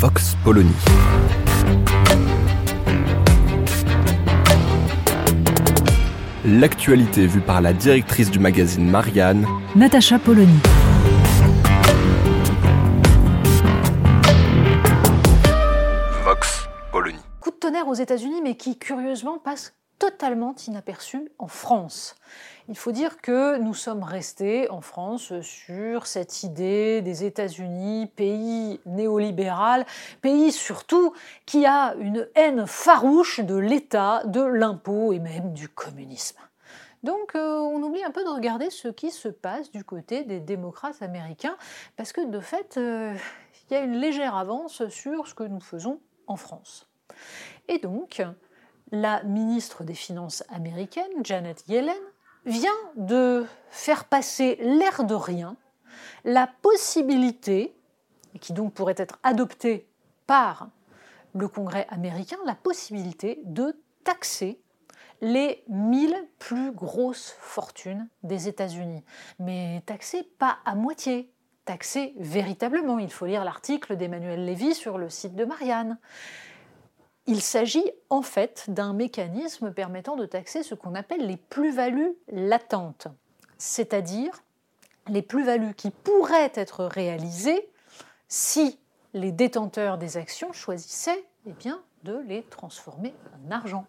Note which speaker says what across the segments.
Speaker 1: Vox Polony. L'actualité vue par la directrice du magazine Marianne,
Speaker 2: Natacha Polony.
Speaker 1: Vox Polony.
Speaker 3: Coup de tonnerre aux États-Unis, mais qui curieusement passe totalement inaperçu en France. Il faut dire que nous sommes restés en France sur cette idée des États-Unis, pays néolibéral, pays surtout qui a une haine farouche de l'État, de l'impôt et même du communisme. Donc euh, on oublie un peu de regarder ce qui se passe du côté des démocrates américains, parce que de fait, euh, il y a une légère avance sur ce que nous faisons en France. Et donc, la ministre des Finances américaine, Janet Yellen, vient de faire passer l'air de rien la possibilité, qui donc pourrait être adoptée par le Congrès américain, la possibilité de taxer les 1000 plus grosses fortunes des États-Unis. Mais taxer pas à moitié, taxer véritablement. Il faut lire l'article d'Emmanuel Lévy sur le site de Marianne. Il s'agit en fait d'un mécanisme permettant de taxer ce qu'on appelle les plus-values latentes, c'est-à-dire les plus-values qui pourraient être réalisées si les détenteurs des actions choisissaient eh bien, de les transformer en argent.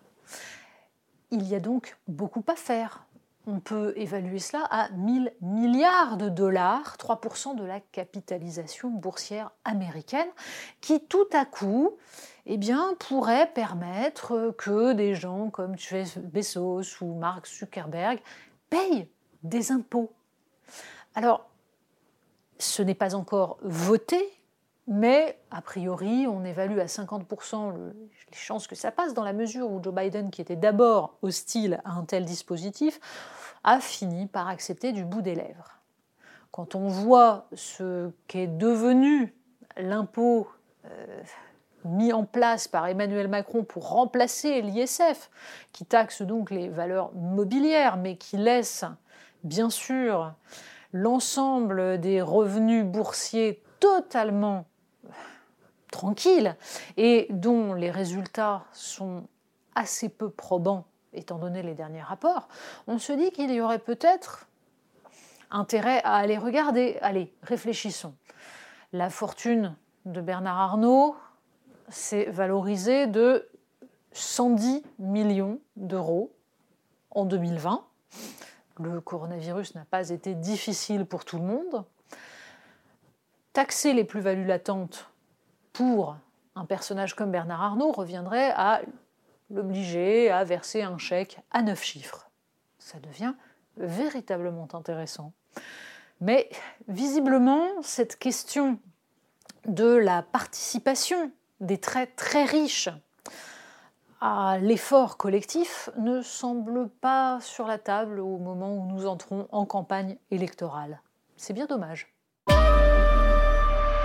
Speaker 3: Il y a donc beaucoup à faire. On peut évaluer cela à 1000 milliards de dollars, 3% de la capitalisation boursière américaine, qui tout à coup eh pourrait permettre que des gens comme Jeff Bezos ou Mark Zuckerberg payent des impôts. Alors, ce n'est pas encore voté, mais a priori, on évalue à 50% le- les chances que ça passe, dans la mesure où Joe Biden, qui était d'abord hostile à un tel dispositif, a fini par accepter du bout des lèvres. Quand on voit ce qu'est devenu l'impôt euh, mis en place par Emmanuel Macron pour remplacer l'ISF, qui taxe donc les valeurs mobilières, mais qui laisse bien sûr l'ensemble des revenus boursiers totalement tranquilles et dont les résultats sont assez peu probants étant donné les derniers rapports, on se dit qu'il y aurait peut-être intérêt à aller regarder. Allez, réfléchissons. La fortune de Bernard Arnault s'est valorisée de 110 millions d'euros en 2020. Le coronavirus n'a pas été difficile pour tout le monde. Taxer les plus-values latentes pour un personnage comme Bernard Arnault reviendrait à l'obliger à verser un chèque à neuf chiffres. Ça devient véritablement intéressant. Mais visiblement, cette question de la participation des très très riches à l'effort collectif ne semble pas sur la table au moment où nous entrons en campagne électorale. C'est bien dommage.